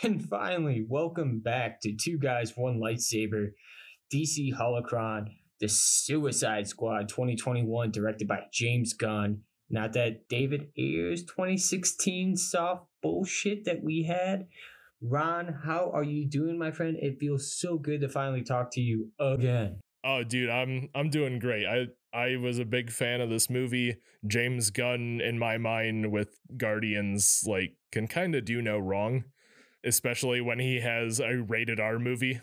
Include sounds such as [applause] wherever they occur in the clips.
And finally, welcome back to Two Guys, One Lightsaber, DC Holocron, The Suicide Squad 2021, directed by James Gunn. Not that David Ayer's 2016 soft bullshit that we had. Ron, how are you doing, my friend? It feels so good to finally talk to you again. Oh, dude, I'm I'm doing great. I I was a big fan of this movie. James Gunn, in my mind, with Guardians, like can kind of do no wrong especially when he has a rated R movie.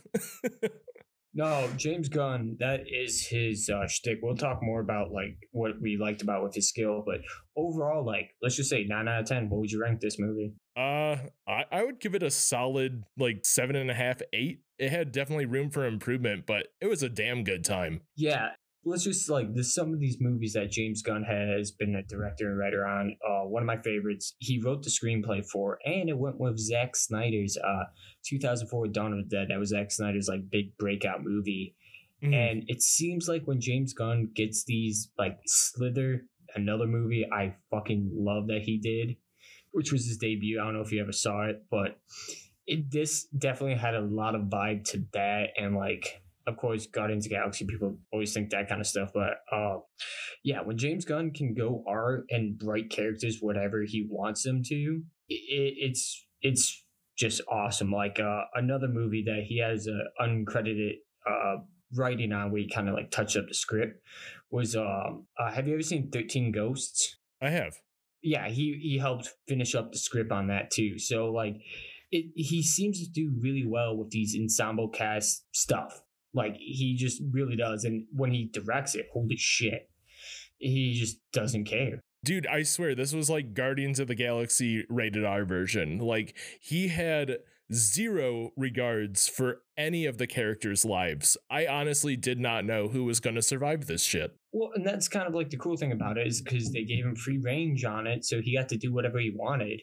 [laughs] no, James Gunn, that is his uh, shtick. We'll talk more about like what we liked about with his skill, but overall, like let's just say nine out of ten. What would you rank this movie? Uh, I, I would give it a solid like seven and a half, eight. It had definitely room for improvement, but it was a damn good time. Yeah, let's just like some of these movies that James Gunn has been a director and writer on. Uh, one of my favorites. He wrote the screenplay for, and it went with Zack Snyder's uh 2004 Dawn of the Dead. That was Zack Snyder's like big breakout movie. Mm. And it seems like when James Gunn gets these like Slither, another movie I fucking love that he did, which was his debut. I don't know if you ever saw it, but it this definitely had a lot of vibe to that and like of course, Guardians of Galaxy people always think that kind of stuff, but uh, yeah, when James Gunn can go art and write characters whatever he wants them to, it, it's it's just awesome. Like uh, another movie that he has a uncredited uh, writing on, where he kind of like touched up the script, was um, uh, have you ever seen Thirteen Ghosts? I have. Yeah, he he helped finish up the script on that too. So like. It, he seems to do really well with these ensemble cast stuff like he just really does. And when he directs it, holy shit, he just doesn't care. Dude, I swear this was like Guardians of the Galaxy rated R version. Like he had zero regards for any of the characters' lives. I honestly did not know who was going to survive this shit. Well, and that's kind of like the cool thing about it is because they gave him free range on it, so he got to do whatever he wanted.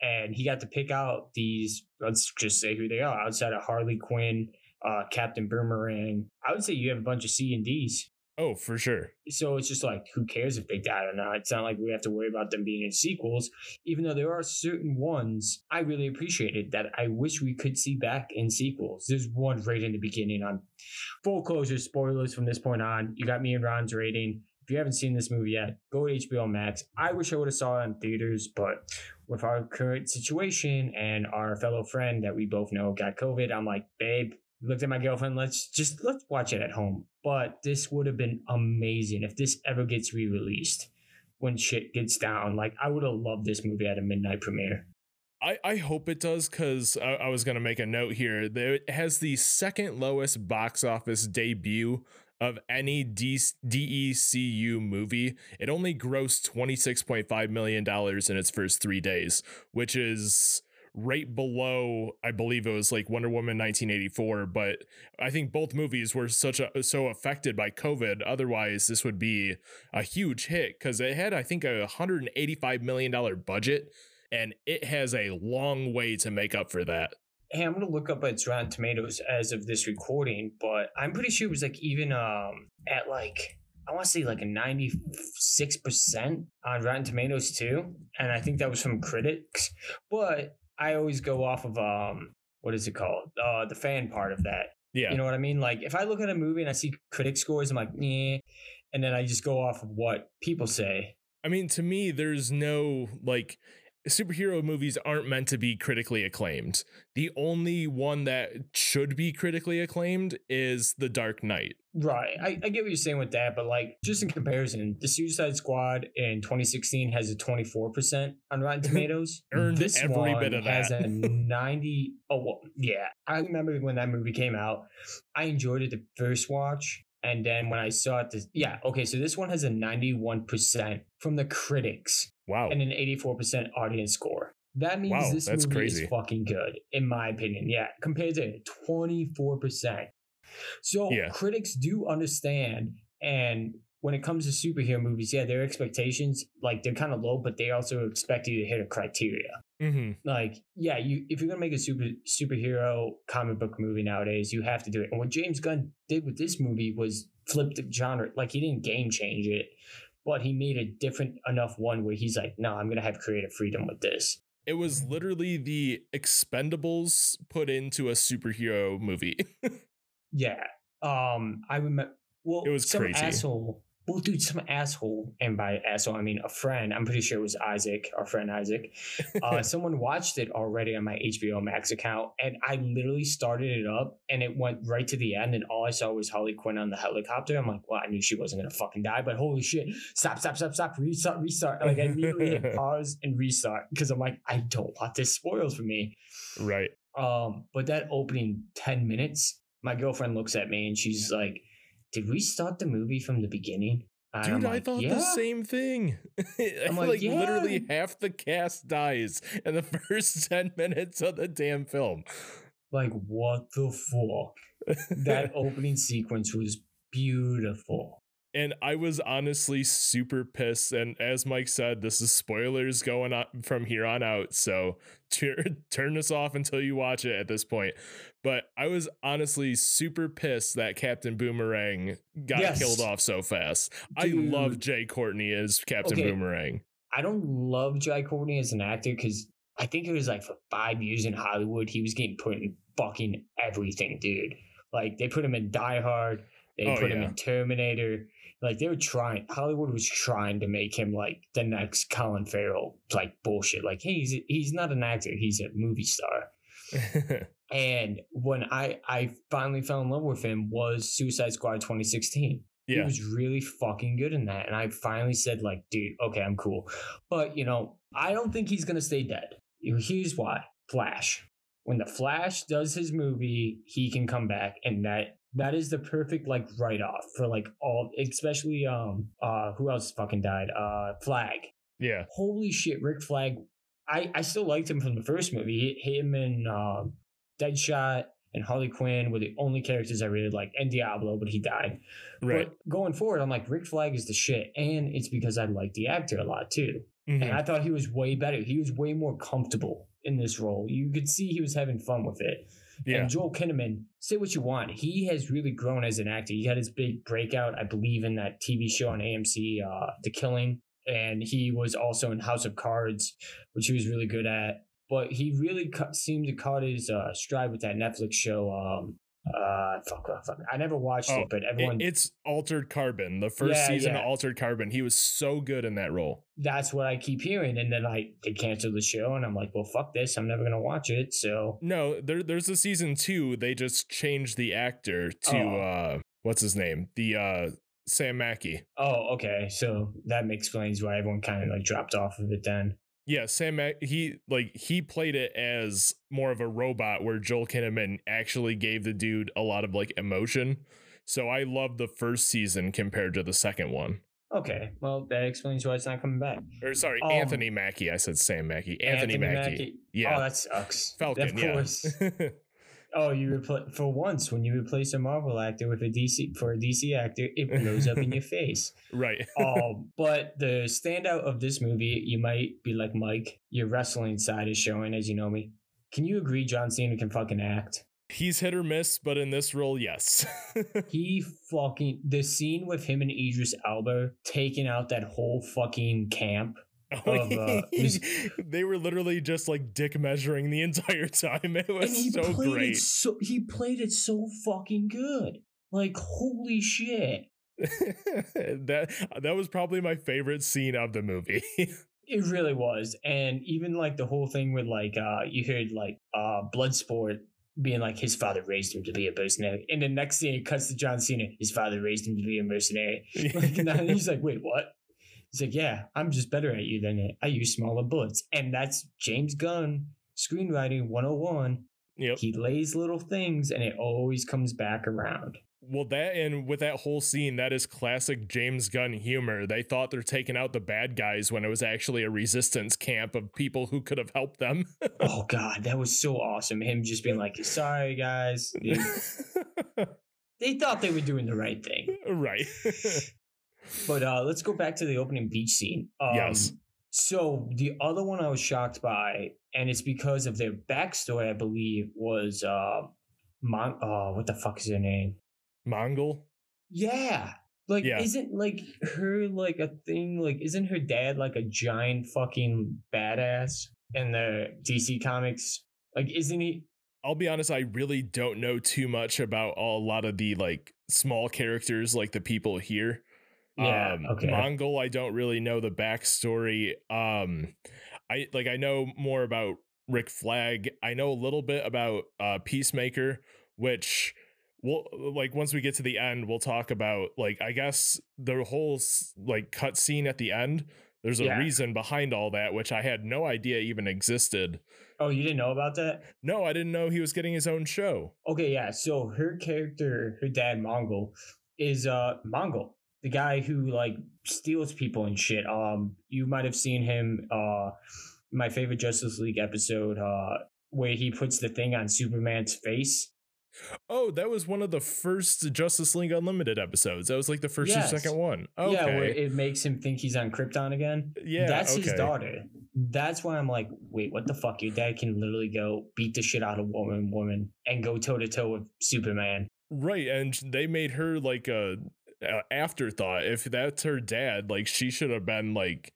And he got to pick out these, let's just say who they are, outside of Harley Quinn, uh, Captain Boomerang. I would say you have a bunch of C and Ds. Oh, for sure. So it's just like, who cares if they die or not? It's not like we have to worry about them being in sequels, even though there are certain ones I really appreciated that I wish we could see back in sequels. There's one right in the beginning on full closure, spoilers from this point on. You got me and Ron's rating. If you haven't seen this movie yet, go to HBO Max. I wish I would have saw it in theaters, but with our current situation and our fellow friend that we both know got COVID, I'm like, babe, looked at my girlfriend let's just let's watch it at home but this would have been amazing if this ever gets re-released when shit gets down like i would have loved this movie at a midnight premiere I, I hope it does because I, I, was going to make a note here. that It has the second lowest box office debut of any D- DCEU movie. It only grossed $26.5 million in its first three days, which is right below I believe it was like Wonder Woman 1984 but I think both movies were such a so affected by COVID otherwise this would be a huge hit cuz it had I think a 185 million dollar budget and it has a long way to make up for that. Hey, I'm gonna look up its Rotten Tomatoes as of this recording, but I'm pretty sure it was like even um at like I want to say like a 96% on Rotten Tomatoes too. And I think that was from critics. But I always go off of um what is it called? Uh the fan part of that. Yeah. You know what I mean? Like if I look at a movie and I see critic scores, I'm like, yeah. And then I just go off of what people say. I mean, to me, there's no like superhero movies aren't meant to be critically acclaimed. The only one that should be critically acclaimed is The Dark Knight. Right. I, I get what you're saying with that, but like just in comparison, The Suicide Squad in 2016 has a 24% on Rotten [laughs] Tomatoes. Earned this every bit of has that. a [laughs] 90. Oh, well, yeah. I remember when that movie came out. I enjoyed it the first watch. And then when I saw it, this, yeah, okay, so this one has a 91% from the critics. Wow. And an 84% audience score. That means wow, this movie crazy. is fucking good, in my opinion. Yeah, compared to 24%. So yeah. critics do understand. And when it comes to superhero movies, yeah, their expectations, like they're kind of low, but they also expect you to hit a criteria. Mm-hmm. Like, yeah, you if you're gonna make a super superhero comic book movie nowadays, you have to do it. And what James Gunn did with this movie was flip the genre. Like he didn't game change it, but he made a different enough one where he's like, no, I'm gonna have creative freedom with this. It was literally the Expendables put into a superhero movie. [laughs] yeah. Um, I remember. Well, It was some crazy. asshole. Well, dude, some asshole, and by asshole I mean a friend. I'm pretty sure it was Isaac, our friend Isaac. [laughs] Uh, someone watched it already on my HBO Max account, and I literally started it up, and it went right to the end, and all I saw was Harley Quinn on the helicopter. I'm like, well, I knew she wasn't gonna fucking die, but holy shit! Stop, stop, stop, stop! Restart, restart! Like I immediately hit [laughs] pause and restart because I'm like, I don't want this spoiled for me. right. Um, but that opening 10 minutes, my girlfriend looks at me and she's like, Did we start the movie from the beginning? And Dude, I'm I thought yeah. the same thing. [laughs] I'm like, like, yeah. literally half the cast dies in the [laughs] first 10 minutes of the damn film. Like, what the fuck? That [laughs] opening sequence was beautiful. And I was honestly super pissed. And as Mike said, this is spoilers going on from here on out. So tur- [laughs] turn this off until you watch it at this point. But I was honestly super pissed that Captain Boomerang got Yes. killed off so fast. I love Jai Courtney as Captain Okay. Boomerang. I don't love Jai Courtney as an actor because I think it was like for five years in Hollywood, he was getting put in fucking everything, dude. Like they put him in Die Hard, they Oh, put him in Terminator. Like they were trying, Hollywood was trying to make him like the next Colin Farrell, like bullshit. Like, hey, he's he's not an actor, he's a movie star. [laughs] And when I I finally fell in love with him was Suicide Squad 2016. Yeah. He was really fucking good in that. And I finally said, like, dude, okay, I'm cool. But, you know, I don't think he's going to stay dead. Here's why Flash. When the Flash does his movie, he can come back. And that that is the perfect, like, write off for, like, all, especially, um, uh, who else fucking died? Uh, Flag. Yeah. Holy shit, Rick Flag. I, I still liked him from the first movie. Him and um, Deadshot and Harley Quinn were the only characters I really liked, and Diablo, but he died. Right. But going forward, I'm like, Rick Flag is the shit. And it's because I like the actor a lot too. Mhm. And I thought he was way better. He was way more comfortable in this role. You could see he was having fun with it. Yeah. And Joel Kinnaman, say what you want. He has really grown as an actor. He had his big breakout, I believe, in that TV show on AMC, uh, The Killing. And he was also in House of Cards, which he was really good at. But he really cut, seemed to caught his uh, stride with that Netflix show. Um, uh, fuck, fuck, fuck. I never watched Oh, it, but everyone it's Altered Carbon. The first Yeah, season yeah. of Altered Carbon. He was so good in that role. that's what I keep hearing. And then I they cancel the show, and I'm like, well, fuck this. I'm never gonna watch it. So No, there, there's a season two. They just changed the actor to Oh. uh, what's his name? The uh, Sam Mackie. oh, okay. So that explains why everyone kind of like dropped off of it. Then Yeah, Sam he like he played it as more of a robot where Joel Kinnaman actually gave the dude a lot of like emotion. So I love the first season compared to the second one. okay, well that explains why it's not coming back. Or sorry, Um, Anthony Mackie. I said Sam Mackie. Anthony, Mackie. Yeah. Oh, that sucks. Falcon, Of yeah. [laughs] Oh, you repl- for once when you replace a Marvel actor with a DC for a DC actor, it [laughs] blows up in your face. right. [laughs] um, but the standout of this movie, you might be like Mike, your wrestling side is showing, as you know me. Can you agree John Cena can fucking act? He's hit or miss, but in this role, yes. [laughs] He fucking the scene with him and Idris Elba taking out that whole fucking camp. [laughs] Of, uh, [laughs] they were literally just like dick measuring the entire time. [laughs] It and was he so great. it so he played it so fucking good. Like holy shit. that that was probably my favorite scene of the movie. It really was. And even like the whole thing with like uh you heard like uh Bloodsport being like his father raised him to be a mercenary. And the next scene it cuts to John Cena, his father raised him to be a mercenary. Like and he's like, wait, what? He's like, yeah, I'm just better at you than it. I use smaller bullets. And that's James Gunn, screenwriting 101. yep. He lays little things and it always comes back around. Well, that and with that whole scene, that is classic James Gunn humor. They thought they're taking out the bad guys when it was actually a resistance camp of people who could have helped them. [laughs] Oh god, that was so awesome. Him just being like, sorry guys. They, [laughs] they thought they were doing the right thing. right. [laughs] But uh let's go back to the opening beach scene. Um, Yes. So the other one I was shocked by, and it's because of their backstory, I believe, was uh Mon- oh, what the fuck is her name? Mongol. Yeah. Like Yeah. isn't like her like a thing like isn't her dad like a giant fucking badass? in the DC comics. Like, isn't he? I'll be honest, I really don't know too much about a lot of the like small characters, like the people here. Yeah, um, okay. Mongol, I don't really know the backstory. Um, I like I know more about Rick Flag. I know a little bit about uh, Peacemaker, which we'll like once we get to the end, we'll talk about like I guess the whole like cut scene at the end. There's a Yeah. reason behind all that, which I had no idea even existed. Oh, you didn't know about that? No, I didn't know he was getting his own show. Okay, yeah. So her character, her dad Mongol, is uh Mongol, the guy who like steals people and shit. Um, you might have seen him. Uh, my favorite Justice League episode. Uh, where he puts the thing on Superman's face. Oh, that was one of the first Justice League Unlimited episodes. That was like the first Yes. or second one. Okay. Yeah, where it makes him think he's on Krypton again. Yeah, that's his daughter. That's why I'm like, wait, what the fuck? Your dad can literally go beat the shit out of woman, woman, and go toe to toe with Superman. Right, and they made her like a afterthought. If that's her dad, like she should have been like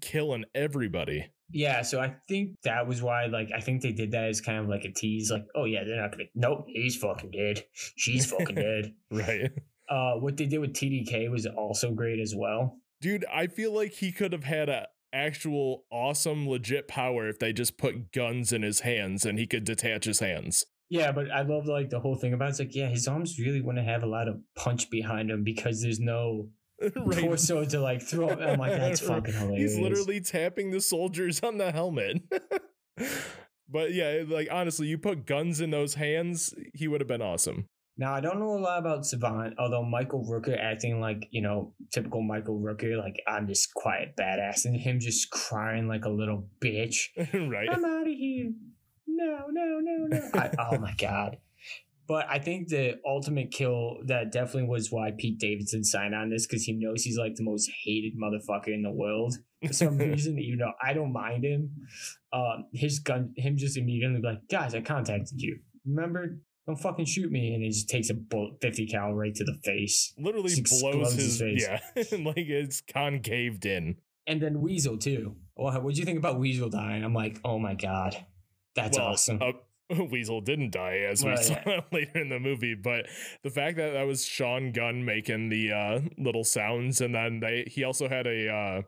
killing everybody. Yeah, so I think that was why, like, I think they did that as kind of like a tease, like, oh yeah, they're not gonna. Nope, he's fucking dead. She's fucking dead. [laughs] Right. Uh, what they did with TDK was also great as well. Dude, I feel like he could have had a actual awesome legit power if they just put guns in his hands and he could detach his hands. Yeah, but I love like the whole thing about it. it's like, yeah, his arms really want to have a lot of punch behind him because there's no [laughs] right. torso to like throw. I'm like, that's fucking hilarious. He's literally tapping the soldiers on the helmet. [laughs] but yeah, like honestly, you put guns in those hands, he would have been awesome. Now I don't know a lot about Savant, although Michael Rooker acting like you know typical Michael Rooker, like I'm just quiet badass, and him just crying like a little bitch. [laughs] right. I'm out of here. No, no, no, no. [laughs] I, oh my god. But I think the ultimate kill that definitely was why Pete Davidson signed on this because he knows he's like the most hated motherfucker in the world for some [laughs] reason. You know, I don't mind him. Um, his gun, him just immediately like, guys, I contacted you. Remember, don't fucking shoot me, and he just takes a bullet, fifty cal right to the face. Literally Just blows his, his face. yeah, [laughs] like it's concaved in. And then Weasel too. Well, what'd you think about Weasel dying? I'm like, oh my god, that's well, awesome. uh, [laughs] Weasel didn't die as we Right. saw [laughs] later in the movie, but the fact that that was Sean Gunn making the uh, little sounds, and then they he also had a uh,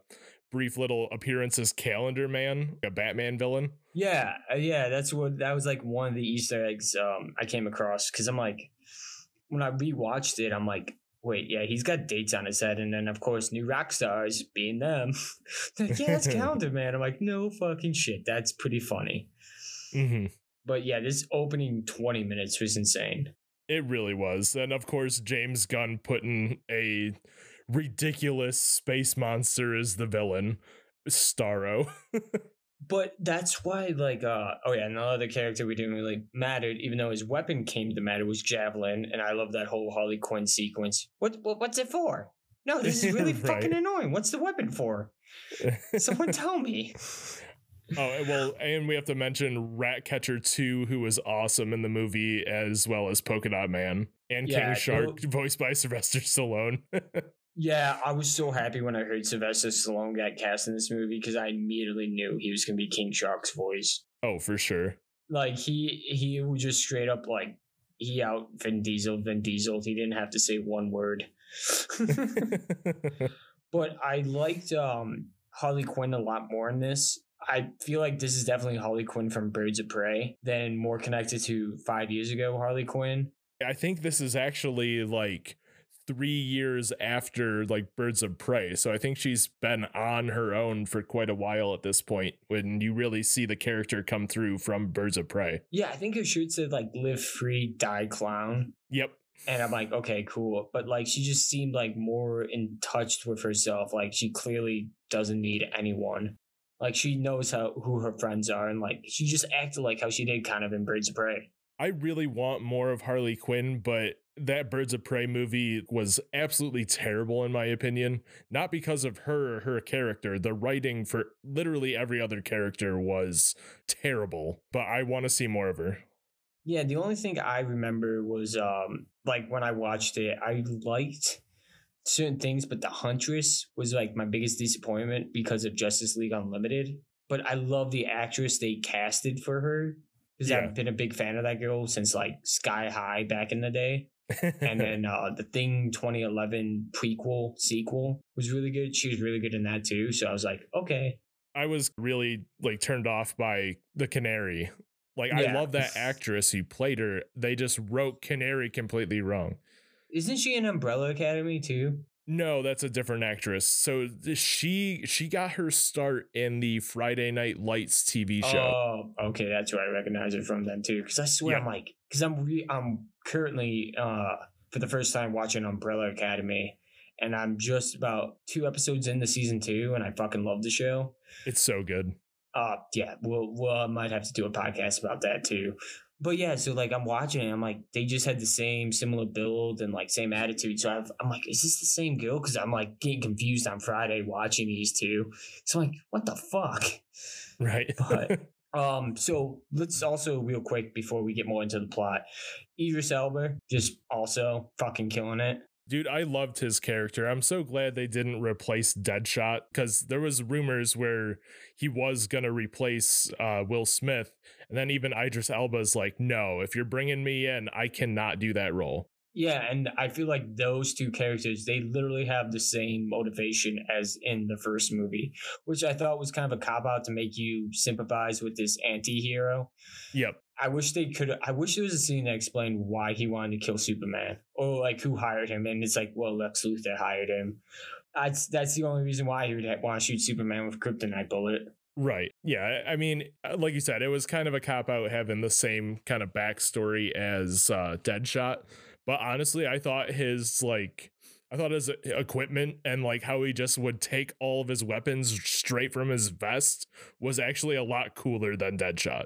brief little appearance as Calendar Man, a Batman villain. Yeah, uh, yeah, that's what that was like one of the Easter eggs um I came across because I'm like, when I rewatched it, I'm like, wait, yeah, he's got dates on his head, and then of course, new rock stars being them, [laughs] like, yeah, it's Calendar Man. I'm like, no fucking shit, that's pretty funny. Hmm But yeah, this opening 20 minutes was insane. It really was, and of course James Gunn putting a ridiculous space monster as the villain, Starro. [laughs] But that's why, like, uh, oh yeah, another character we didn't really matter, even though his weapon came to matter was Javelin, and I love that whole Harley Quinn sequence. What, what what's it for? No, this is really [laughs] Right. fucking annoying. What's the weapon for? [laughs] Someone tell me. Oh well, and we have to mention Ratcatcher 2, who was awesome in the movie, as well as Polka Dot Man and Yeah, King Shark, [laughs] voiced by Sylvester Stallone. [laughs] Yeah, I was so happy when I heard Sylvester Stallone got cast in this movie because I immediately knew he was gonna be King Shark's voice. oh, for sure. Like he he was just straight up like he out Vin Diesel, Vin Diesel. He didn't have to say one word. [laughs] but I liked um Harley Quinn a lot more in this. I feel like this is definitely Harley Quinn from Birds of Prey than more connected to five years ago Harley Quinn. I think this is actually like three years after like Birds of Prey. So I think she's been on her own for quite a while at this point when you really see the character come through from Birds of Prey. Yeah, I think her shirt said like "Live Free, Die Clown," Yep. and I'm like, okay, cool. But like, she just seemed like more in touch with herself. Like, she clearly doesn't need anyone. Like, she knows how who her friends are, and like, she just acted like how she did kind of in Birds of Prey. I really want more of Harley Quinn, but that Birds of Prey movie was absolutely terrible in my opinion. Not because of her or her character. The writing for literally every other character was terrible, but I want to see more of her. Yeah, the only thing I remember was um like when I watched it, I liked certain things, but the Huntress was like my biggest disappointment because of Justice League Unlimited. but I love the actress they casted for her because Yeah. I've been a big fan of that girl since like Sky High back in the day. [laughs] and then uh, the Thing 2011 prequel sequel was really good. She was really good in that too. So I was like, okay, I was really like turned off by the Canary. Like I love that [laughs] actress who played her. They just wrote Canary completely wrong. Isn't she in Umbrella Academy too? No, that's a different actress. So she she got her start in the Friday Night Lights TV show. Oh, okay, that's where I recognize her from then too. Because I swear Yeah. I'm like, because I'm re- I'm currently uh for the first time watching Umbrella Academy, and I'm just about two episodes into season two, and I fucking love the show. It's so good. Uh, yeah, we'll we'll I might have to do a podcast about that too. But yeah, so like I'm watching, it, I'm like, they just had the same similar build and like same attitude. So I've, I'm like, is this the same girl? Because I'm like getting confused on Friday watching these two. So I'm like, what the fuck? Right. But [laughs] um, so let's also real quick before we get more into the plot, Idris Elba just also fucking killing it. Dude, I loved his character. I'm so glad they didn't replace Deadshot because there was rumors where he was gonna replace uh, Will Smith, and then even Idris Elba's like, "No, if you're bringing me in, I cannot do that role." Yeah, and I feel like those two characters, they literally have the same motivation as in the first movie, which I thought was kind of a cop out to make you sympathize with this anti hero. Yep. I wish they could. I wish there was a scene that explained why he wanted to kill Superman, or like who hired him. And it's like, well, Lex Luthor hired him. That's that's the only reason why he would want to shoot Superman with a kryptonite bullet. Right. Yeah. I mean, uh, like you said, it was kind of a cop out having the same kind of backstory as uh, Deadshot. But honestly, I thought his like, I thought his equipment and like how he just would take all of his weapons straight from his vest was actually a lot cooler than Deadshot.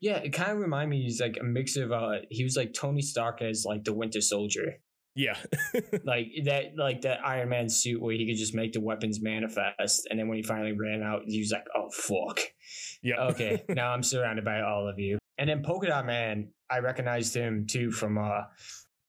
Yeah, it kind of reminded me. He's like a mix of. uh He was like Tony Stark as like the Winter Soldier. Yeah. [laughs] like that like that Iron Man suit where he could just make the weapons manifest and then when he finally ran out he was like oh fuck. Yeah. [laughs] okay now I'm surrounded by all of you. And then Polka Dot Man I recognized him too from uh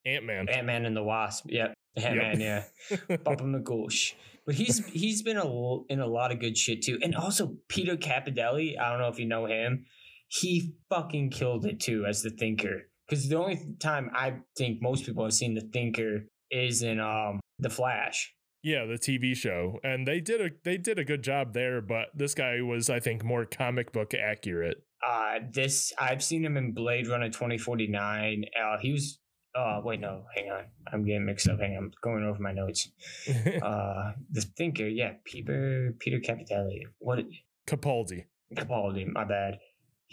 Ant Man. Ant-Man and the Wasp. Yep Ant-Man yeah. [laughs] Papa McGoosh but he's he's been a, l- in a lot of good shit too. And also Peter Capadelli I don't know if you know him he fucking killed it too as the thinker because the only time I think most people have seen the thinker is in um the Flash. Yeah, the TV show, and they did a they did a good job there. But this guy was, I think, more comic book accurate. Uh this I've seen him in Blade Runner twenty forty nine. Uh he was uh wait no hang on I'm getting mixed up. Hang on I'm going over my notes. [laughs] Uh the thinker yeah Peter Peter Capitelli what Capaldi. Capaldi my bad.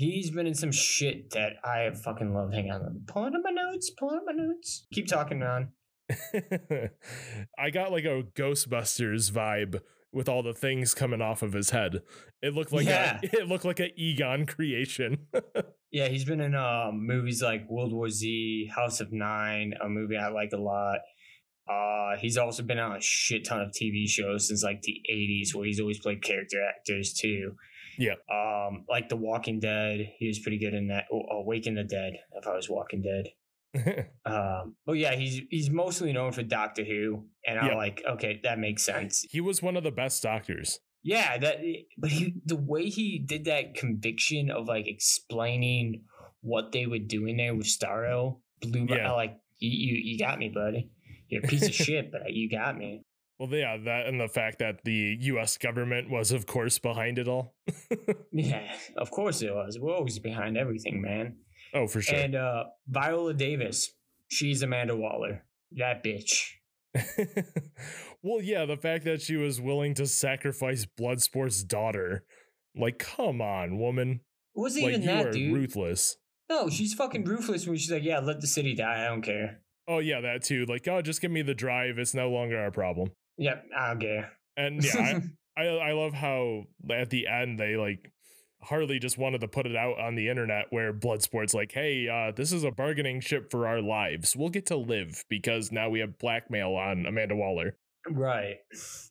He's been in some shit that I fucking love. Hang on, pulling up my notes, pulling up my notes. Keep talking, Ron. [laughs] I got like a Ghostbusters vibe with all the things coming off of his head. It looked like Yeah. a, [laughs] it looked like an Egon creation. [laughs] Yeah, he's been in um, movies like World War Z, House of Nine, a movie I like a lot. Uh, he's also been on a shit ton of TV shows since like the '80s, where he's always played character actors too. Yeah. Um, like The Walking Dead, he was pretty good in that. Oh, Awaken the Dead, if I was Walking Dead. [laughs] Um, but yeah, he's he's mostly known for Doctor Who, and I'm Yeah. like, okay, that makes sense. he was one of the best doctors. Yeah, that but he the way he did that conviction of like explaining what they were doing there with Starro blew my Yeah. like you, you you got me, buddy. You're a piece of [laughs] shit, but you got me. Well, yeah, that and the fact that the U.S. government was, of course, behind it all. [laughs] Yeah, of course it was. We're always behind everything, man. oh, for sure. And uh Viola Davis, she's Amanda Waller. That bitch. [laughs] well, yeah, the fact that she was willing to sacrifice Bloodsport's daughter. Like, come on, woman. It wasn't Like, even you that, dude. ruthless. No, she's fucking ruthless when she's like, yeah, let the city die. I don't care. Oh, yeah, that too. Like, oh, just give me the drive. It's no longer our problem. Yep, I. And [laughs] yeah, I, I, I love how at the end they like Harley just wanted to put it out on the internet where Bloodsport's like, hey, uh, this is a bargaining chip for our lives. We'll get to live because now we have blackmail on Amanda Waller. Right.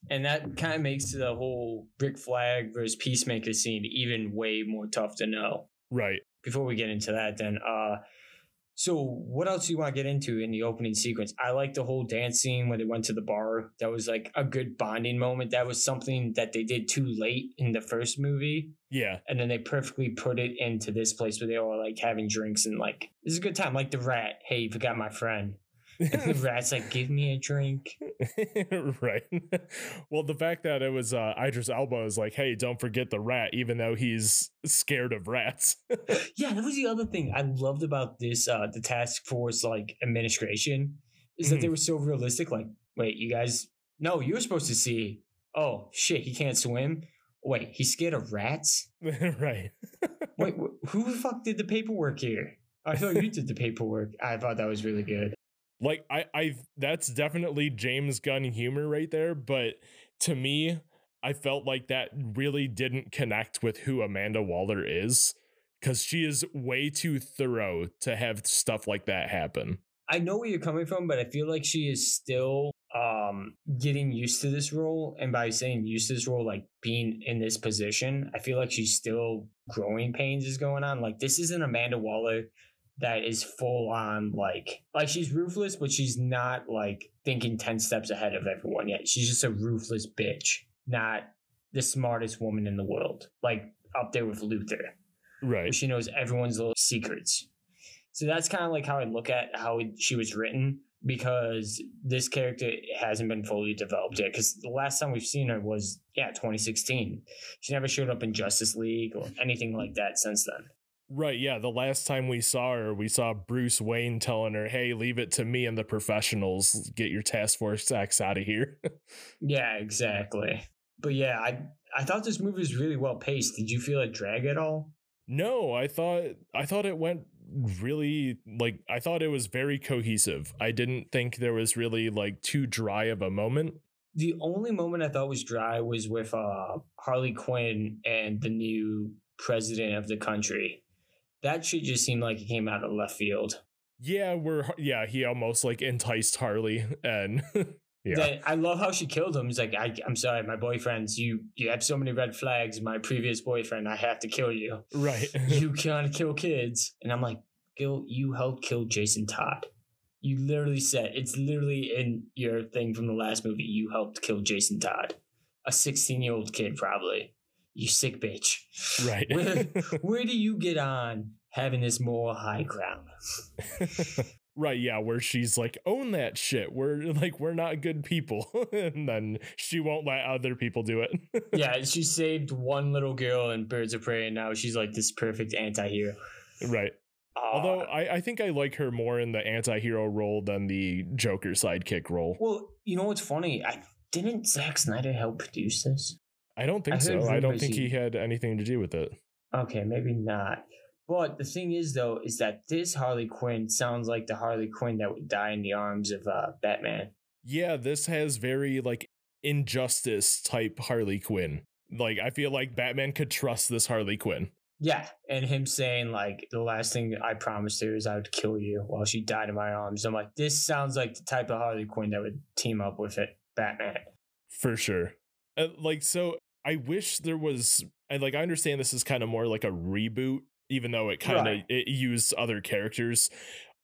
And that kind of makes the whole Rick Flag versus Peacemaker scene even way more tough to know. Right. Before we get into that, then, uh, So, what else do you want to get into in the opening sequence? I like the whole dance scene when they went to the bar. That was like a good bonding moment. That was something that they did too late in the first movie. Yeah. And then they perfectly put it into this place where they all like having drinks and like, this is a good time. Like the rat. Hey, you forgot my friend. [laughs] [laughs] the rat's like, give me a drink. [laughs] right. well, the fact that it was uh, Idris Elba is like, hey, don't forget the rat, even though he's scared of rats. yeah, that was the other thing I loved about this, uh, the task force like administration, is mm-hmm. that they were so realistic. Like, wait, you guys, no, you were supposed to see. Oh shit, he can't swim. Wait, he's scared of rats. right. wait, who the fuck did the paperwork here? I thought you did the paperwork. I thought that was really good like I I that's definitely James Gunn humor right there, but to me, I felt like that really didn't connect with who Amanda Waller is cuz she is way too thorough to have stuff like that happen. I know where you're coming from, but I feel like she is still um getting used to this role and by saying used to this role like being in this position i feel like she's still growing pains is going on like this isn't amanda waller that is full on like like she's ruthless, but she's not like thinking ten steps ahead of everyone yet. She's just a ruthless bitch, not the smartest woman in the world. Like up there with Luthor. Right. She knows everyone's little secrets. So that's kind of like how I look at how she was written because this character hasn't been fully developed yet. Because the last time we've seen her was, yeah, 2016. She never showed up in Justice League or anything like that since then. Right, yeah. The last time we saw her, we saw Bruce Wayne telling her, "Hey, leave it to me and the professionals. Get your task force X out of here." [laughs] yeah, exactly. But yeah, I I thought this movie was really well paced. Did you feel it drag at all? No, I thought I thought it went really like I thought it was very cohesive. I didn't think there was really like too dry of a moment. The only moment I thought was dry was with uh Harley Quinn and the new president of the country that shit just seemed like it came out of left field. Yeah, we're yeah, he almost like enticed Harley and [laughs] yeah. I love how she killed him. He's like, I, am sorry, my boyfriends, you you have so many red flags. My previous boyfriend, I have to kill you. Right. [laughs] [laughs] you can't kill kids. And I'm like, Gil, you helped kill Jason Todd. You literally said it's literally in your thing from the last movie. You helped kill Jason Todd, a 16 year old kid, probably you sick bitch. Right. [laughs] where, [laughs] where do you get on having this moral high ground? [laughs] right, yeah, where she's like, own that shit. We're like, we're not good people. and then she won't let other people do it. yeah, she saved one little girl in Birds of Prey, and now she's like this perfect anti hero. Right. Uh, Although I, I think I like her more in the anti hero role than the Joker sidekick role. Well, you know what's funny? I didn't Zack Snyder help produce this? I don't think I so. I don't think he had anything to do with it. Okay, maybe not. But the thing is, though, is that this Harley Quinn sounds like the Harley Quinn that would die in the arms of uh, Batman. Yeah, this has very like injustice type Harley Quinn. Like I feel like Batman could trust this Harley Quinn. Yeah, and him saying like the last thing I promised her is I would kill you while she died in my arms. I'm like, this sounds like the type of Harley Quinn that would team up with it, Batman. For sure. Uh, like so, I wish there was I like I understand this is kind of more like a reboot, even though it kind of right. it used other characters.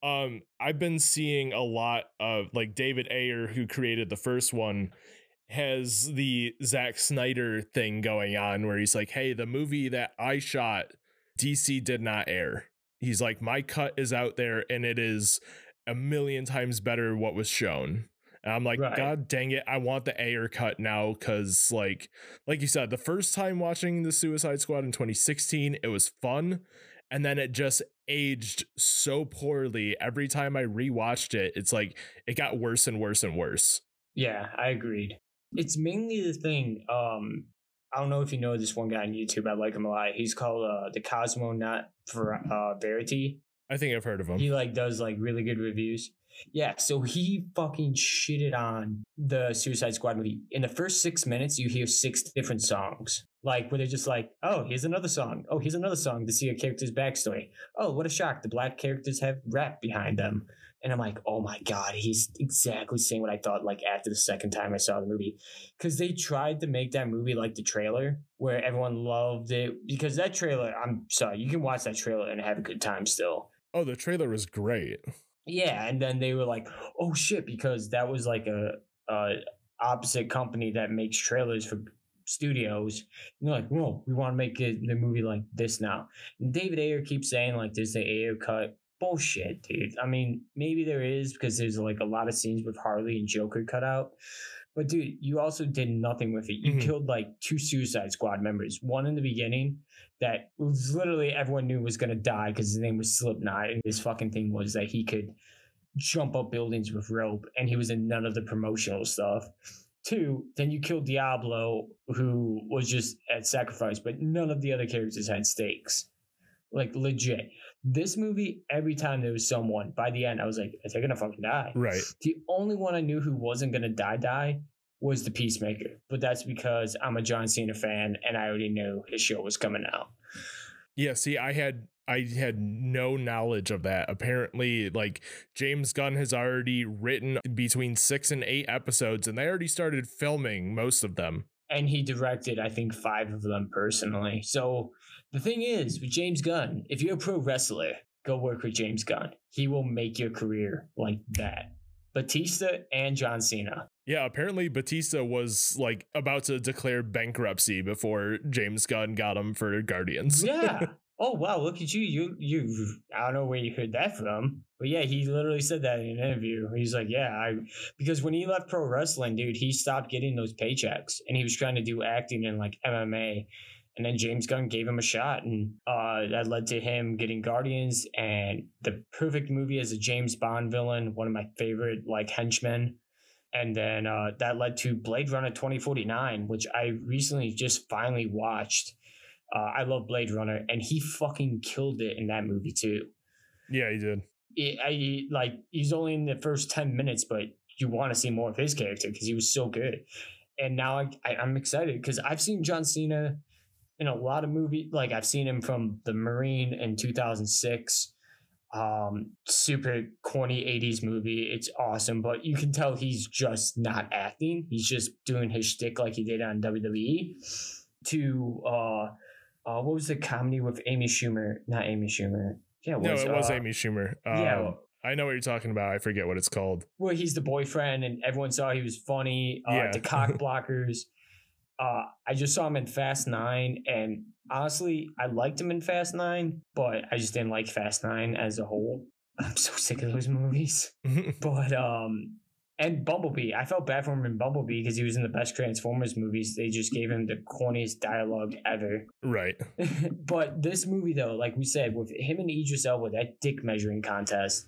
Um, I've been seeing a lot of like David Ayer, who created the first one, has the Zack Snyder thing going on where he's like, Hey, the movie that I shot, DC did not air. He's like, My cut is out there and it is a million times better what was shown. And I'm like, right. God dang it, I want the Ayer cut now because, like, like you said, the first time watching the Suicide Squad in 2016, it was fun, and then it just aged so poorly. Every time I rewatched it, it's like it got worse and worse and worse. Yeah, I agreed. It's mainly the thing. Um, I don't know if you know this one guy on YouTube. I like him a lot. He's called uh, the Cosmonaut for uh, Variety. I think I've heard of him. He like does like really good reviews. Yeah, so he fucking shitted on the Suicide Squad movie. In the first six minutes, you hear six different songs. Like, where they're just like, oh, here's another song. Oh, here's another song to see a character's backstory. Oh, what a shock. The black characters have rap behind them. And I'm like, oh my God, he's exactly saying what I thought like after the second time I saw the movie. Because they tried to make that movie like the trailer, where everyone loved it. Because that trailer, I'm sorry, you can watch that trailer and have a good time still Oh, the trailer was great. Yeah, and then they were like, "Oh shit," because that was like a, a opposite company that makes trailers for studios. And they're like, "Whoa, we want to make it, the movie like this now." And David Ayer keeps saying like, "There's the Ayer cut." Bullshit, dude. I mean, maybe there is because there's like a lot of scenes with Harley and Joker cut out. But dude, you also did nothing with it. You Mhm. killed like two Suicide Squad members. One in the beginning that was literally everyone knew was gonna die because his name was Slipknot, and his fucking thing was that he could jump up buildings with rope, and he was in none of the promotional stuff. Two, then you killed Diablo, who was just at sacrifice, but none of the other characters had stakes. Like legit. This movie, every time there was someone, by the end, I was like, they're gonna fucking die. Right. The only one I knew who wasn't gonna die die was the Peacemaker, but that's because I'm a John Cena fan and I already knew his show was coming out. Yeah, see, I had I had no knowledge of that. Apparently, like James Gunn has already written between six and eight episodes, and they already started filming most of them. And he directed, I think, five of them personally. So the thing is, with James Gunn, if you're a pro wrestler, go work with James Gunn. He will make your career like that. Batista and John Cena. Yeah, apparently Batista was like about to declare bankruptcy before James Gunn got him for Guardians. Yeah. [laughs] oh wow, look at you. You you I don't know where you heard that from. But yeah, he literally said that in an interview. He's like, Yeah, I because when he left pro wrestling, dude, he stopped getting those paychecks and he was trying to do acting in like MMA. And then James Gunn gave him a shot, and uh, that led to him getting Guardians and the perfect movie as a James Bond villain, one of my favorite like henchmen. And then uh, that led to Blade Runner 2049, which I recently just finally watched. Uh, I love Blade Runner, and he fucking killed it in that movie too. Yeah, he did. It, I like he's only in the first ten minutes, but you want to see more of his character because he was so good. And now I, I, I'm excited because I've seen John Cena in a lot of movies. Like I've seen him from The Marine in 2006. Um, super corny 80s movie. It's awesome, but you can tell he's just not acting. He's just doing his shtick like he did on WWE. To uh, uh, what was the comedy with Amy Schumer? Not Amy Schumer. Yeah, no, it was uh, Amy Schumer. Um, yeah. I know what you're talking about. I forget what it's called. Well, he's the boyfriend and everyone saw he was funny. Uh, Yeah. The cock [laughs] blockers. Uh, I just saw him in Fast Nine, and honestly, I liked him in Fast Nine, but I just didn't like Fast Nine as a whole. [laughs] I'm so sick of those movies. [laughs] But um, and Bumblebee, I felt bad for him in Bumblebee because he was in the best Transformers movies. They just gave him the corniest dialogue ever. right. [laughs] but this movie, though, like we said, with him and Idris Elba, that dick measuring contest.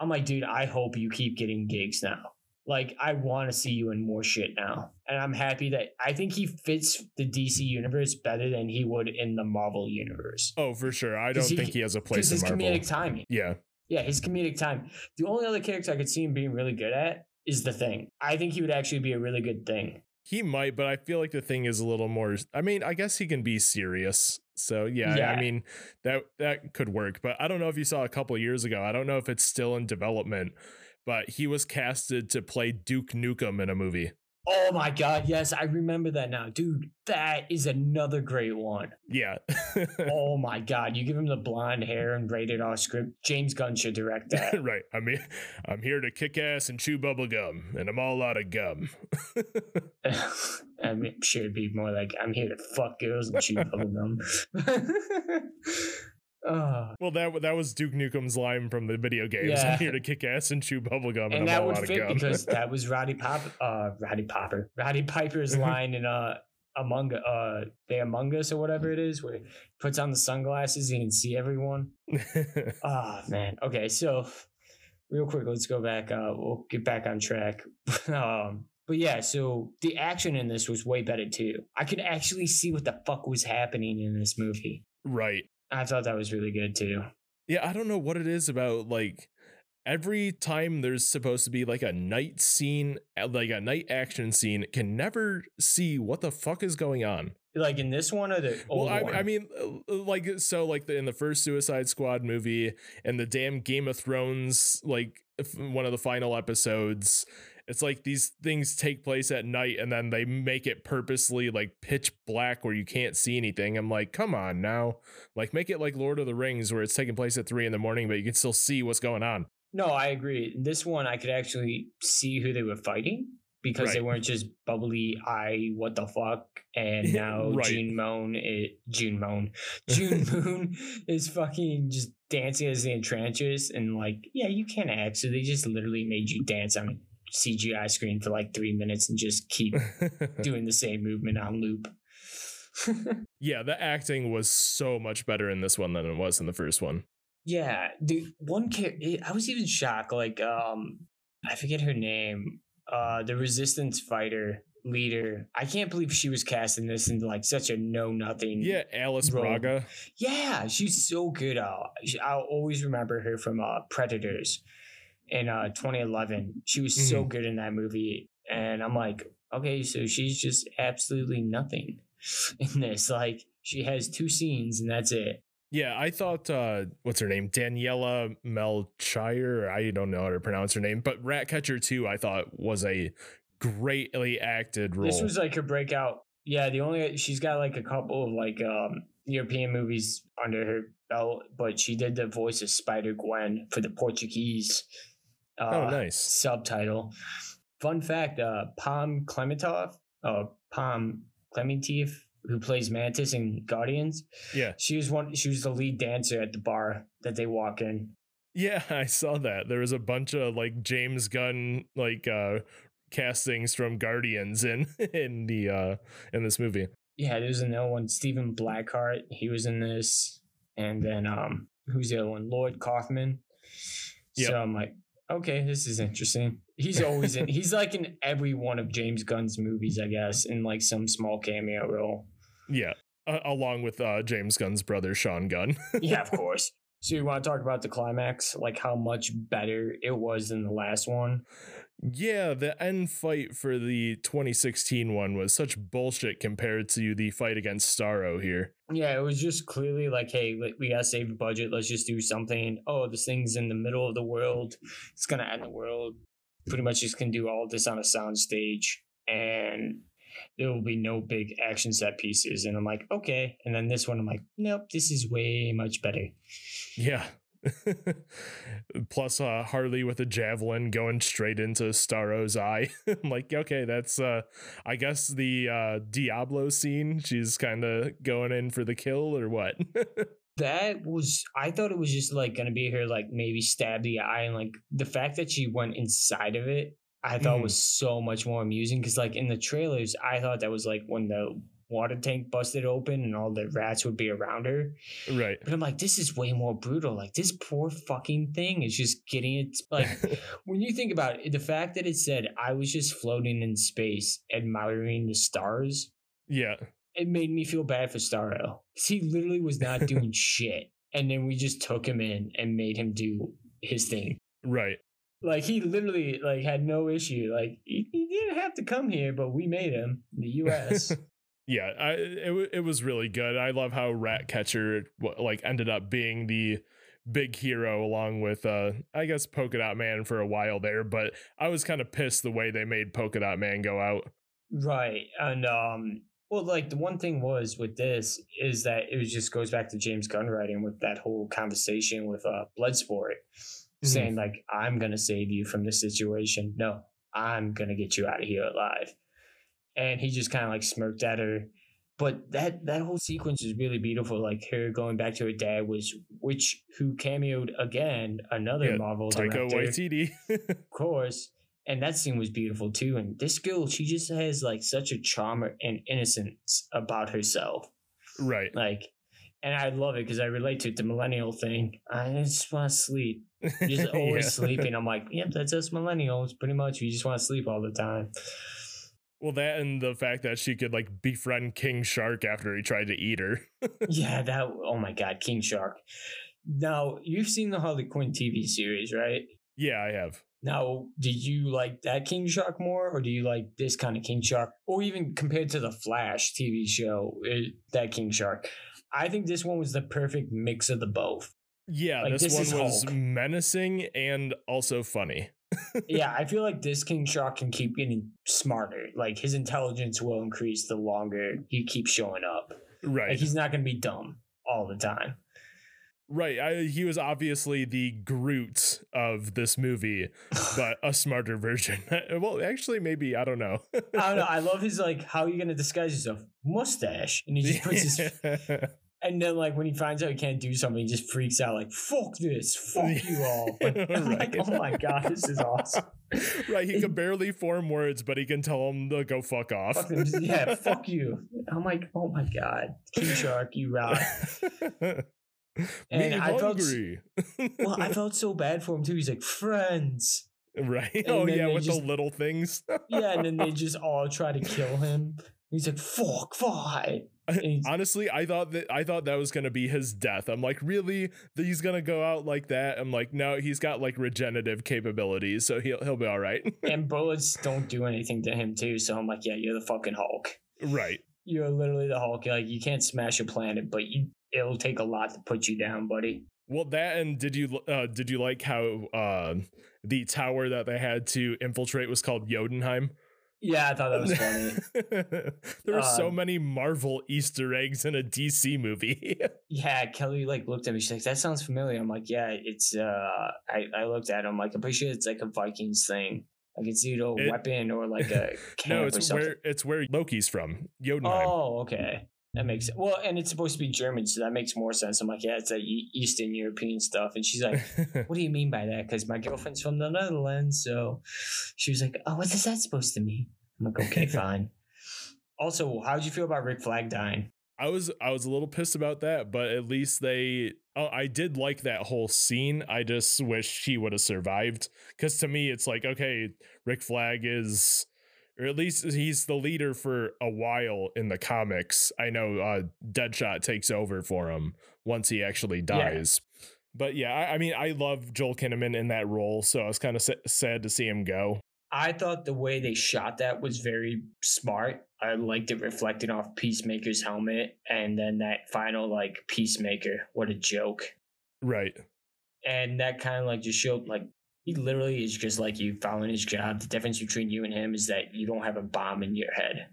I'm like, dude, I hope you keep getting gigs now. Like, I want to see you in more shit now. And I'm happy that I think he fits the DC universe better than he would in the Marvel universe. oh, for sure. I don't he- think he has a place in his Marvel. comedic timing. Yeah. Yeah, his comedic time. The only other character I could see him being really good at is the thing. I think he would actually be a really good thing. He might, but I feel like the thing is a little more. I mean, I guess he can be serious. So yeah, Yeah. I mean that that could work. But I don't know if you saw a couple years ago. I don't know if it's still in development. But he was casted to play Duke Nukem in a movie. Oh my god, yes, I remember that now. Dude, that is another great one. Yeah. [laughs] oh my god, you give him the blonde hair and rated R script. James Gunn should direct that. [laughs] right. I mean, I'm here to kick ass and chew bubble gum, and I'm all out of gum. [laughs] I mean, it'd be more like I'm here to fuck girls and chew bubblegum. Uh, well, that that was Duke Nukem's line from the video games. Yeah. I'm here to kick ass and chew bubble gum, and, and I'm that all would out of fit gum. because that [laughs] was Roddy Pop, uh, Roddy Popper, Roddy Piper's line in uh Among uh the Among Us or whatever it is, where he puts on the sunglasses and he can see everyone. [laughs] Ah man. Okay, so real quick, let's go back. Uh, we'll get back on track. [laughs] um, but yeah, so the action in this was way better too. I could actually see what the fuck was happening in this movie. right. I thought that was really good too. Yeah, I don't know what it is about like every time there's supposed to be like a night scene, uh, like a night action scene, can never see what the fuck is going on. Like in this one or the old well, I? I mean, uh, like so, like the, in the first Suicide Squad movie and the damn Game of Thrones, like one of the final episodes, it's like these things take place at night and then they make it purposely like pitch black where you can't see anything. I'm like, come on now. Like make it like Lord of the Rings where it's taking place at three in the morning, but you can still see what's going on. No, I agree. This one I could actually see who they were fighting because right. they weren't just bubbly I what the fuck and [laughs] now right. June Moon it June Moon [laughs] June Moon is fucking just dancing as the Enchantress and like yeah you can't act so they just literally made you dance on CGI screen for like three minutes and just keep [laughs] doing the same movement on loop. [laughs] yeah, the acting was so much better in this one than it was in the first one. Yeah, the one character I was even shocked. Like, um, I forget her name uh, the resistance fighter leader. I can't believe she was cast in this into like such a know nothing. Yeah, Alice role. Braga. Yeah, she's so good. Uh, I'll always remember her from uh, Predators in uh, 2011. She was mm-hmm. so good in that movie, and I'm like, okay, so she's just absolutely nothing [laughs] in this. Like, she has two scenes, and that's it. Yeah, I thought uh what's her name? Daniela Melchior. I don't know how to pronounce her name, but Ratcatcher 2 I thought was a greatly acted role. This was like her breakout. Yeah, the only she's got like a couple of like um European movies under her belt, but she did the voice of Spider Gwen for the Portuguese uh, oh, nice. subtitle. Fun fact, uh Pom Klementieff, uh Pom Klementieff who plays Mantis in Guardians. Yeah. She was one she was the lead dancer at the bar that they walk in. Yeah, [laughs] I saw that. There was a bunch of like James Gunn like uh castings from Guardians in [laughs] in the uh in this movie. Yeah, there's another one, Stephen Blackehart. He was in this. And then um who's the other one? Lloyd Kaufman. Yep. So I'm like, okay, this is interesting. He's [laughs] always in he's like in every one of James Gunn's movies, I guess, in like some small cameo role. Yeah, uh, along with uh, James Gunn's brother Sean Gunn. yeah, [laughs] of course. So you want to talk about the climax, like how much better it was than the last one? Yeah, the end fight for the 2016 one was such bullshit compared to the fight against Starro here. Yeah, it was just clearly like, hey, we gotta save the budget. Let's just do something. Oh, this thing's in the middle of the world. It's gonna end the world. Pretty much just can do all this on a sound stage, and there will be no big action set pieces. And I'm like, okay. And then this one, I'm like, nope, this is way much better. Yeah. [laughs] Plus, uh, Harley with a javelin going straight into Starro's eye. [laughs] I'm like, okay, that's, uh, I guess the uh, Diablo scene. She's kind of going in for the kill or what? [laughs] that was I thought it was just like gonna be her like maybe stab the eye and like the fact that she went inside of it I thought mm. was so much more amusing because like in the trailers, I thought that was like when the water tank busted open and all the rats would be around her. Right. But I'm like, this is way more brutal. Like this poor fucking thing is just getting it. [laughs] Like when you think about it, the fact that it said I was just floating in space, admiring the stars. Yeah. It made me feel bad for Starro. He literally was not [laughs] doing shit. And then we just took him in and made him do his thing. Right. Like he literally like had no issue. Like he, he didn't have to come here, but we made him the U.S. [laughs] yeah, I, it it was really good. I love how Ratcatcher like ended up being the big hero along with uh I guess Polka Dot Man for a while there, but I was kind of pissed the way they made Polka Dot Man go out. Right. And um well like the one thing was with this is that it was just goes back to James Gunn writing with that whole conversation with uh Bloodsport mm-hmm. saying like i'm gonna save you from this situation no i'm gonna get you out of here alive and he just kind of like smirked at her but that that whole sequence is really beautiful like her going back to her dad was which who cameoed again another yeah, marvel Taika director Waititi. [laughs] of course and that scene was beautiful too and this girl she just has like such a charm and innocence about herself right like and I love it because I relate to it, the millennial thing. I just want to sleep. Just [laughs] always yeah. sleeping. I'm like, yep, that's us millennials. Pretty much, you just want to sleep all the time. Well, that and the fact that she could like befriend King Shark after he tried to eat her. [laughs] yeah, that. Oh my God, King Shark. Now you've seen the Harley Quinn TV series, right? Yeah, I have. Now, did you like that King Shark more, or do you like this kind of King Shark, or even compared to the Flash TV show, it, that King Shark? I think this one was the perfect mix of the both. Yeah, like, this, this, one was menacing and also funny. [laughs] yeah, I feel like this King Shark can keep getting smarter. Like his intelligence will increase the longer he keeps showing up. right. Like he's not gonna be dumb all the time. Right. I, he was obviously the Groot of this movie, [laughs] but a smarter version. [laughs] well, actually, maybe I don't know. I don't know. I love his like how are you gonna disguise yourself? Mustache. And he just puts his and then like when he finds out he can't do something, he just freaks out like, fuck this, fuck you all. [laughs] Like, I'm like, oh my god, this is awesome. right. He can barely form words, but he can tell them to go fuck off. Fuck yeah, fuck you. I'm like, oh my god. King Shark, you rock. Me And I felt. Well, I felt so bad for him too. He's like, friends. right. and Oh yeah, with just- the little things. Yeah, and then they [laughs] just all try to kill him. He's like, fuck, why? Honestly, I thought that I thought that was gonna be his death. I'm like, really? He's gonna go out like that? I'm like, no, he's got like regenerative capabilities, so he'll he'll be all right. [laughs] and bullets don't do anything to him too. So I'm like, yeah, you're the fucking Hulk. right. You're literally the Hulk. Like you can't smash a planet, but you it'll take a lot to put you down, buddy. Well, that and did you uh, did you like how uh, the tower that they had to infiltrate was called Jotunheim? Yeah, I thought that was funny. [laughs] there were so Um, many Marvel Easter eggs in a DC movie. [laughs] yeah, Kelly like looked at me. She's like, "That sounds familiar." I'm like, "Yeah, it's." uh I I looked at him like, I'm pretty sure it's like a Vikings thing. Like it's either a It- weapon or like a [laughs] camp no, or it's something. where it's where Loki's from. Jotunheim. Oh, okay. That makes sense. Well, and it's supposed to be German, so that makes more sense. I'm like, yeah, it's like Eastern European stuff. And she's like, [laughs] what do you mean by that? Because my girlfriend's from the Netherlands. So she was like, oh, what is that supposed to mean? I'm like, okay, [laughs] fine. Also, how'd you feel about Rick Flag dying? I was I was a little pissed about that, but at least they oh, I did like that whole scene. I just wish he would have survived cuz to me it's like okay, Rick Flag is or at least he's the leader for a while in the comics. I know uh Deadshot takes over for him once he actually dies. But yeah, I, I mean, I love Joel Kinnaman in that role, so I was kind of sa- sad to see him go. I thought the way they shot that was very smart. I liked it reflecting off Peacemaker's helmet and then that final like Peacemaker. What a joke. Right. and that kind of like just showed like he literally is just like you following his job. The difference between you and him is that you don't have a bomb in your head.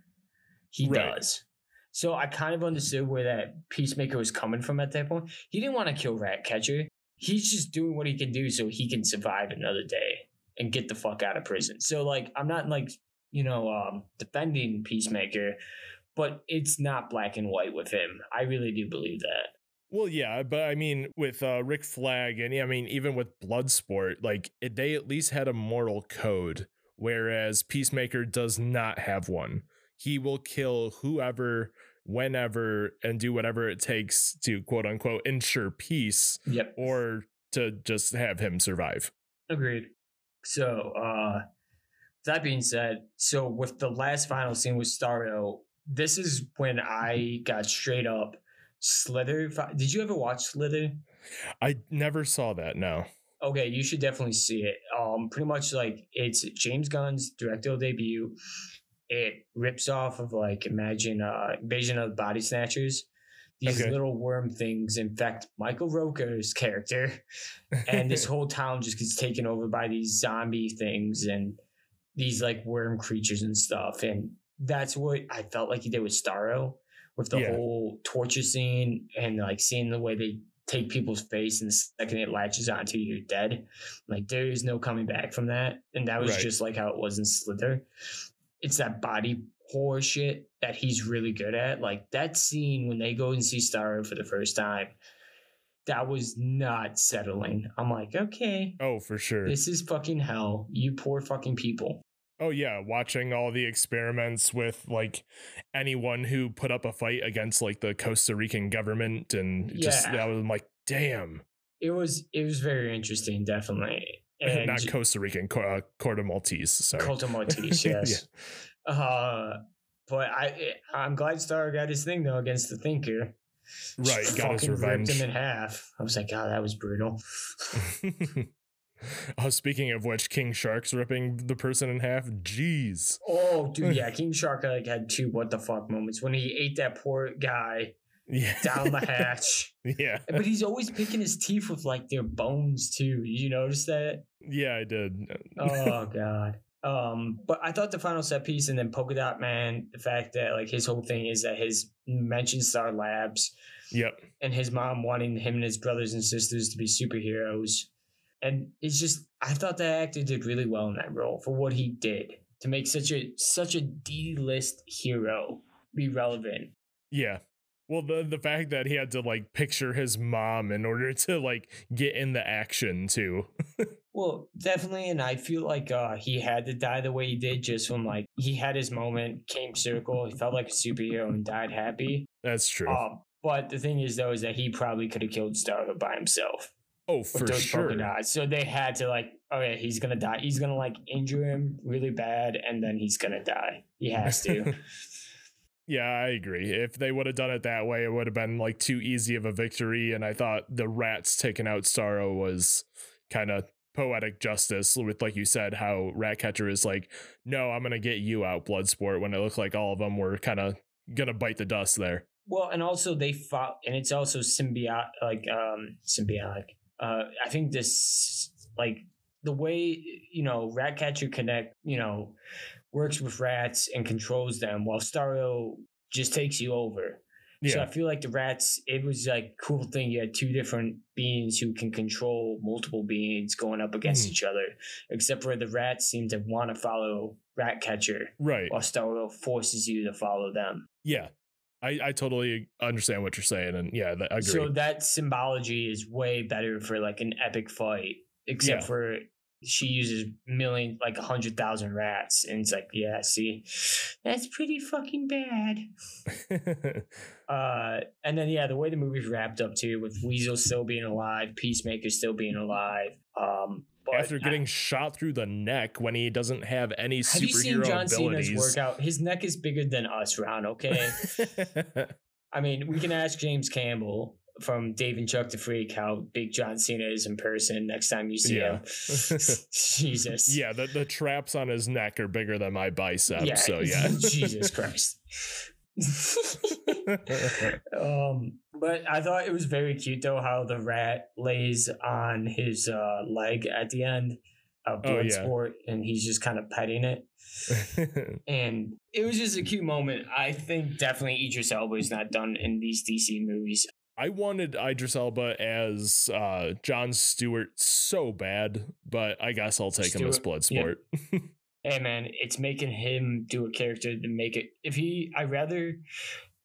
He Right. does. So I kind of understood where that peacemaker was coming from at that point. He didn't want to kill Ratcatcher. He's just doing what he can do so he can survive another day and get the fuck out of prison. So like I'm not like you know um defending Peacemaker, but it's not black and white with him. I really do believe that. Well, yeah, but I mean, with uh, Rick Flag, and I mean, even with Bloodsport, like it, they at least had a moral code, whereas Peacemaker does not have one. He will kill whoever, whenever, and do whatever it takes to quote unquote ensure peace Yep. or to just have him survive. Agreed. So, uh, that being said, so with the last final scene with Starro, this is when I got straight up Slither. Did you ever watch Slither? I never saw that. No. Okay, you should definitely see it. Um, pretty much like it's James Gunn's directorial debut. It rips off of like imagine uh Invasion of the Body Snatchers. These Okay. little worm things infect Michael Rooker's character, [laughs] and this whole town just gets taken over by these zombie things and these like worm creatures and stuff. And that's what I felt like he did with Starro, with the Yeah. whole torture scene and like seeing the way they take people's face and the second it latches onto you, you're dead. Like there is no coming back from that. And that was Right. just like how it was in Slither. It's that body horror shit that he's really good at. Like that scene when they go and see Starro for the first time, that was not settling. I'm like, okay, oh, for sure. this is fucking hell. You poor fucking people. Oh yeah, watching all the experiments with like anyone who put up a fight against like the Costa Rican government and just Yeah. that was like, damn, It was it was very interesting, definitely. [laughs] And not Costa Rican, uh, Corto Maltese. Sorry. Colton Maltese, [laughs] yes. Uh, but I I'm glad Star got his thing though against the Thinker. Right, Just got his revenge. Ripped him in half. I was like, God, that was brutal. [laughs] oh, [laughs] speaking of which, King Shark's ripping the person in half. Jeez. Oh, dude, yeah, [laughs] King Shark like had two what the fuck moments when he ate that poor guy yeah. down the [laughs] hatch. yeah. But he's always picking his teeth with like their bones too. Did You notice that? Yeah, I did. Oh god. Um, but I thought the final set piece and then Polka Dot Man, the fact that like his whole thing is that his mentioned Star Labs Yep. and his mom wanting him and his brothers and sisters to be superheroes. And it's just I thought that actor did really well in that role for what he did to make such a such a D list hero be relevant. Yeah. Well, the the fact that he had to like picture his mom in order to like get in the action too. [laughs] Well, definitely, and I feel like uh, he had to die the way he did, just from like he had his moment, came circle, he felt like a superhero and died happy. That's true. Um, but the thing is, though, is that he probably could have killed Starro by himself oh, for sure. So they had to like, okay, he's gonna die. He's gonna like injure him really bad, and then he's gonna die. He has to. [laughs] Yeah, I agree. If they would have done it that way, it would have been like too easy of a victory. And I thought the rats taking out Starro was kind of poetic justice with, like you said, how Ratcatcher is like, no, I'm going to get you out, Bloodsport, when it looked like all of them were kind of going to bite the dust there. well, and also they fought, and it's also symbiotic, like um symbiotic. Uh, I think this like the way you know Ratcatcher Connect, you know, works with rats and controls them, while Starro just takes you over. So I feel like the rats, it was like cool thing. You had two different beings who can control multiple beings going up against Mhm. each other. Except for the rats seem to want to follow Ratcatcher, Right. while Starro forces you to follow them. Yeah. I, I totally understand what you're saying. And yeah, th- I agree. So that symbology is way better for like an epic fight. Except Yeah. for she uses million like a hundred thousand rats, and it's like, yeah, see, that's pretty fucking bad. [laughs] Uh, and then yeah, the way the movie's wrapped up too, with Weasel still being alive, Peacemaker still being alive. Um, but After I- getting shot through the neck when he doesn't have any have you seen superhero John Cena's workout? His neck is bigger than us, Ron. Okay, [laughs] I mean, we can ask James Campbell from Dave and Chuck the Freak how big John Cena is in person next time you see Yeah. him. [laughs] Jesus. yeah, the, the traps on his neck are bigger than my bicep. Yeah. So yeah. [laughs] Jesus Christ. [laughs] um, but I thought it was very cute though how the rat lays on his uh, leg at the end of Oh, yeah. Bloodsport, and he's just kind of petting it, [laughs] and it was just a cute moment. I think definitely Idris Elba is not done in these DC movies. I wanted Idris Elba as uh, John Stewart so bad, but I guess I'll take him as Stewart, Bloodsport. [laughs] Hey man, it's making him do a character to make it. If he, I rather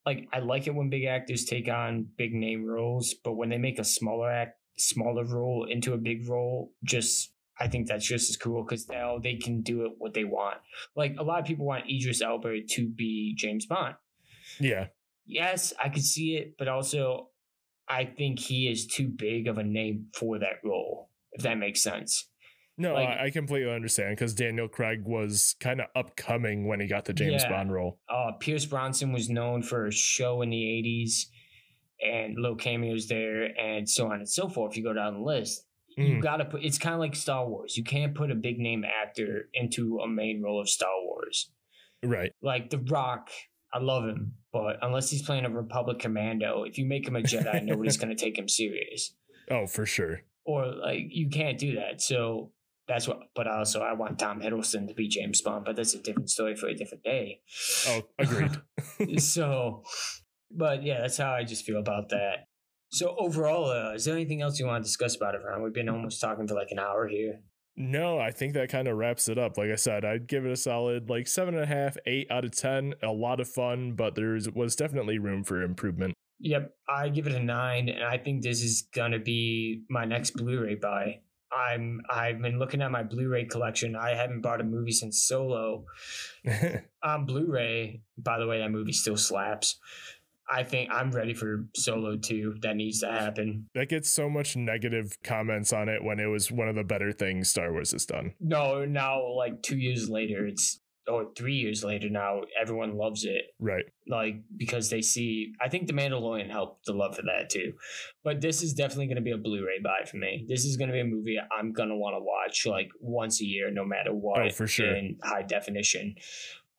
like I like it when big actors take on big name roles, but when they make a smaller act, smaller role into a big role, just I think that's just as cool because now they can do it what they want. Like a lot of people want Idris Elba to be James Bond. Yeah. Yes, I could see it, but also I think he is too big of a name for that role. If that makes sense. No, Like- I, I completely understand because Daniel Craig was kind of upcoming when he got the James Yeah. Bond role. uh, Pierce Brosnan was known for a show in the 80s and little cameos there and so on and so forth. If you go down the list, you Mhm. got to put it's kind of like Star Wars. You can't put a big name actor into a main role of Star Wars. Right. Like The Rock, I love him, but unless he's playing a Republic Commando, if you make him a Jedi, nobody's [laughs] going to take him serious. Oh, for sure. Or like you can't do that. So that's what. But also, I want Tom Hiddleston to be James Bond, but that's a different story for a different day. Oh, agreed. [laughs] [laughs] so, but yeah, that's how I just feel about that. So overall, uh, is there anything else you want to discuss about it, Ron? We've been almost talking for like an hour here. No, I think that kind of wraps it up. Like I said, I'd give it a solid like seven and a half, eight out of ten. A lot of fun, but there was definitely room for improvement. Yep, I give it a nine, and I think this is gonna be my next Blu-ray buy. I'm I've been looking at my Blu-ray collection. I haven't bought a movie since Solo [laughs] on Blu-ray. By the way, that movie still slaps. I think I'm ready for Solo 2. That needs to happen. that gets so much negative comments on it when it was one of the better things Star Wars has done. No, now like two years later, it's or three years later now, everyone loves it. Right. Like because they see, I think The Mandalorian helped the love for that too. But this is definitely going to be a Blu-ray buy for me. This is going to be a movie I'm going to want to watch like once a year, no matter what. Oh, for sure. in high definition.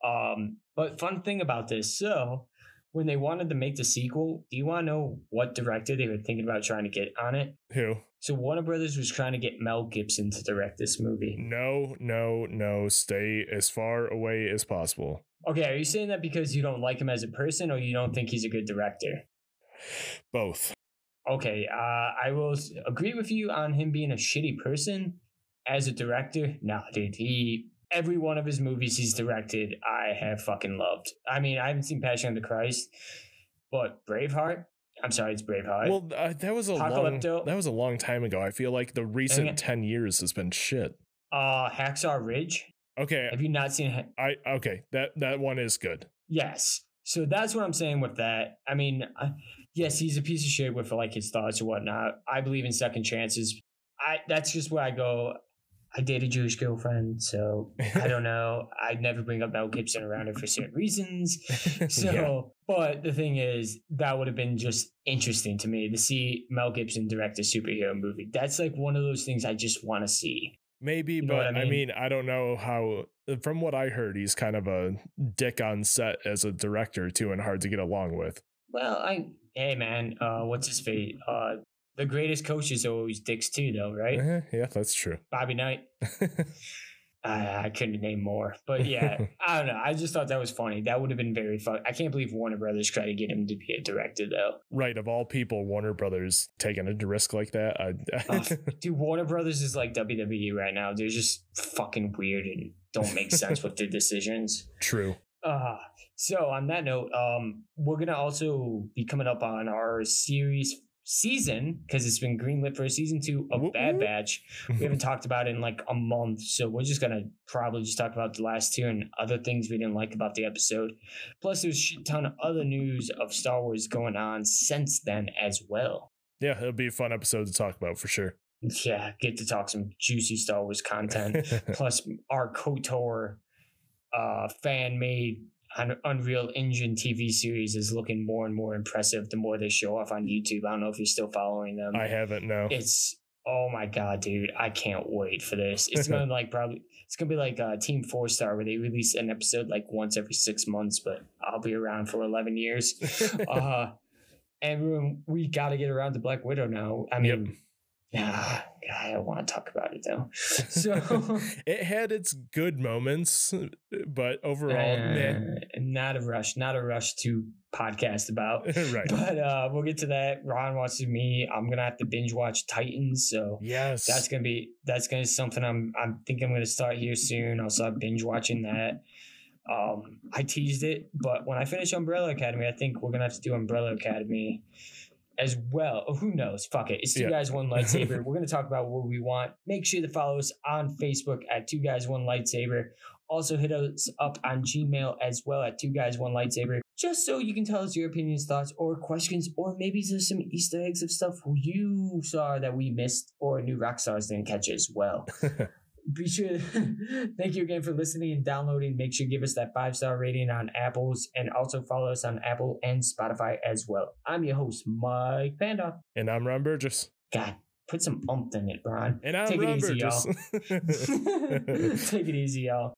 Um, but fun thing about this, so when they wanted to make the sequel, do you want to know what director they were thinking about trying to get on it? Who? So Warner Brothers was trying to get Mel Gibson to direct this movie. No, no, no. Stay as far away as possible. Okay, are you saying that because you don't like him as a person or you don't think he's a good director? Both. Okay, uh, I will agree with you on him being a shitty person. As a director, nah, dude, he every one of his movies he's directed, I have fucking loved. I mean, I haven't seen Passion of the Christ, but Braveheart. I'm sorry, it's Braveheart. Well, uh, that was a long that was a long time ago. I feel like the recent ten years has been shit. uh, Hacksaw Ridge. Okay, Have you not seen? Ha- I okay that that one is good. Yes. So that's what I'm saying with that. I mean, uh, yes, he's a piece of shit with like his thoughts or whatnot. I believe in second chances. I that's just where I go. I date a Jewish girlfriend, so I don't [laughs] know. I'd never bring up Mel Gibson around her for certain reasons. [laughs] So, Yeah. but the thing is, that would have been just interesting to me to see Mel Gibson direct a superhero movie. That's like one of those things I just want to see. Maybe, You know but I I mean? mean? I don't know how. From what I heard, he's kind of a dick on set as a director too, and hard to get along with. Well, I hey man, uh, what's his fate? Uh, the greatest coaches are always dicks too, though, right? Eh, yeah, that's true. Bobby Knight. [laughs] I, I couldn't name more, but yeah, [laughs] I don't know. I just thought that was funny. That would have been very fun. I can't believe Warner Brothers tried to get him to be a director, though. right, of all people, Warner Brothers taking a risk like that. I, Oh, [laughs] dude, Warner Brothers is like WWE right now. They're just fucking weird and don't make sense with their decisions. true. Uh, so on that note, um, we're gonna also be coming up on our series season because it's been greenlit for a season two of Bad. Batch. We haven't [laughs] talked about it in like a month, so we're just gonna probably just talk about the last two and other things we didn't like about the episode. Plus, there's a shit ton of other news of Star Wars going on since then as well. yeah, it'll be a fun episode to talk about for sure. Yeah, get to talk some juicy Star Wars content. [laughs] Plus, our KOTOR uh, fan made Unreal Engine TV series is looking more and more impressive the more they show off on YouTube. I don't know if you're still following them. I haven't no. it's oh my god, dude! I can't wait for this. [laughs] It's gonna like probably it's gonna be like uh, Team Four Star where they release an episode like once every six months, but I'll be around for eleven years. [laughs] uh, and we- we got to get around to Black Widow now. I Yep. Yeah, I don't want to talk about it though. [laughs] So. [laughs] it had its good moments, but overall, man, Uh, not a rush, not a rush to podcast about. [laughs] right. But uh, we'll get to that. Ron watches me. I'm gonna have to binge watch Titans, so Yes. that's gonna be that's gonna be something I'm I'm think I'm gonna start here soon. I'll start binge watching that. Um, I teased it, but when I finish Umbrella Academy, I think we're gonna have to do Umbrella Academy as well. Oh, who knows? Fuck it. It's two Yeah. guys, one lightsaber. [laughs] we're gonna talk about what we want. Make sure to follow us on Facebook at two guys, one lightsaber. Also hit us up on Gmail as well at two guys, one lightsaber. Just so you can tell us your opinions, thoughts, or questions, or maybe there's some Easter eggs of stuff you saw that we missed or new rock stars didn't catch as well. [laughs] Be sure. [laughs] thank you again for listening and downloading. Make sure to give us that five star rating on Apple's and also follow us on Apple and Spotify as well. I'm your host, Mike Panda. and I'm Ron Burgess. God, put some umph in it, Ron. And I'm Take it Ron easy, Burgess. [laughs] [laughs] Take it easy, y'all.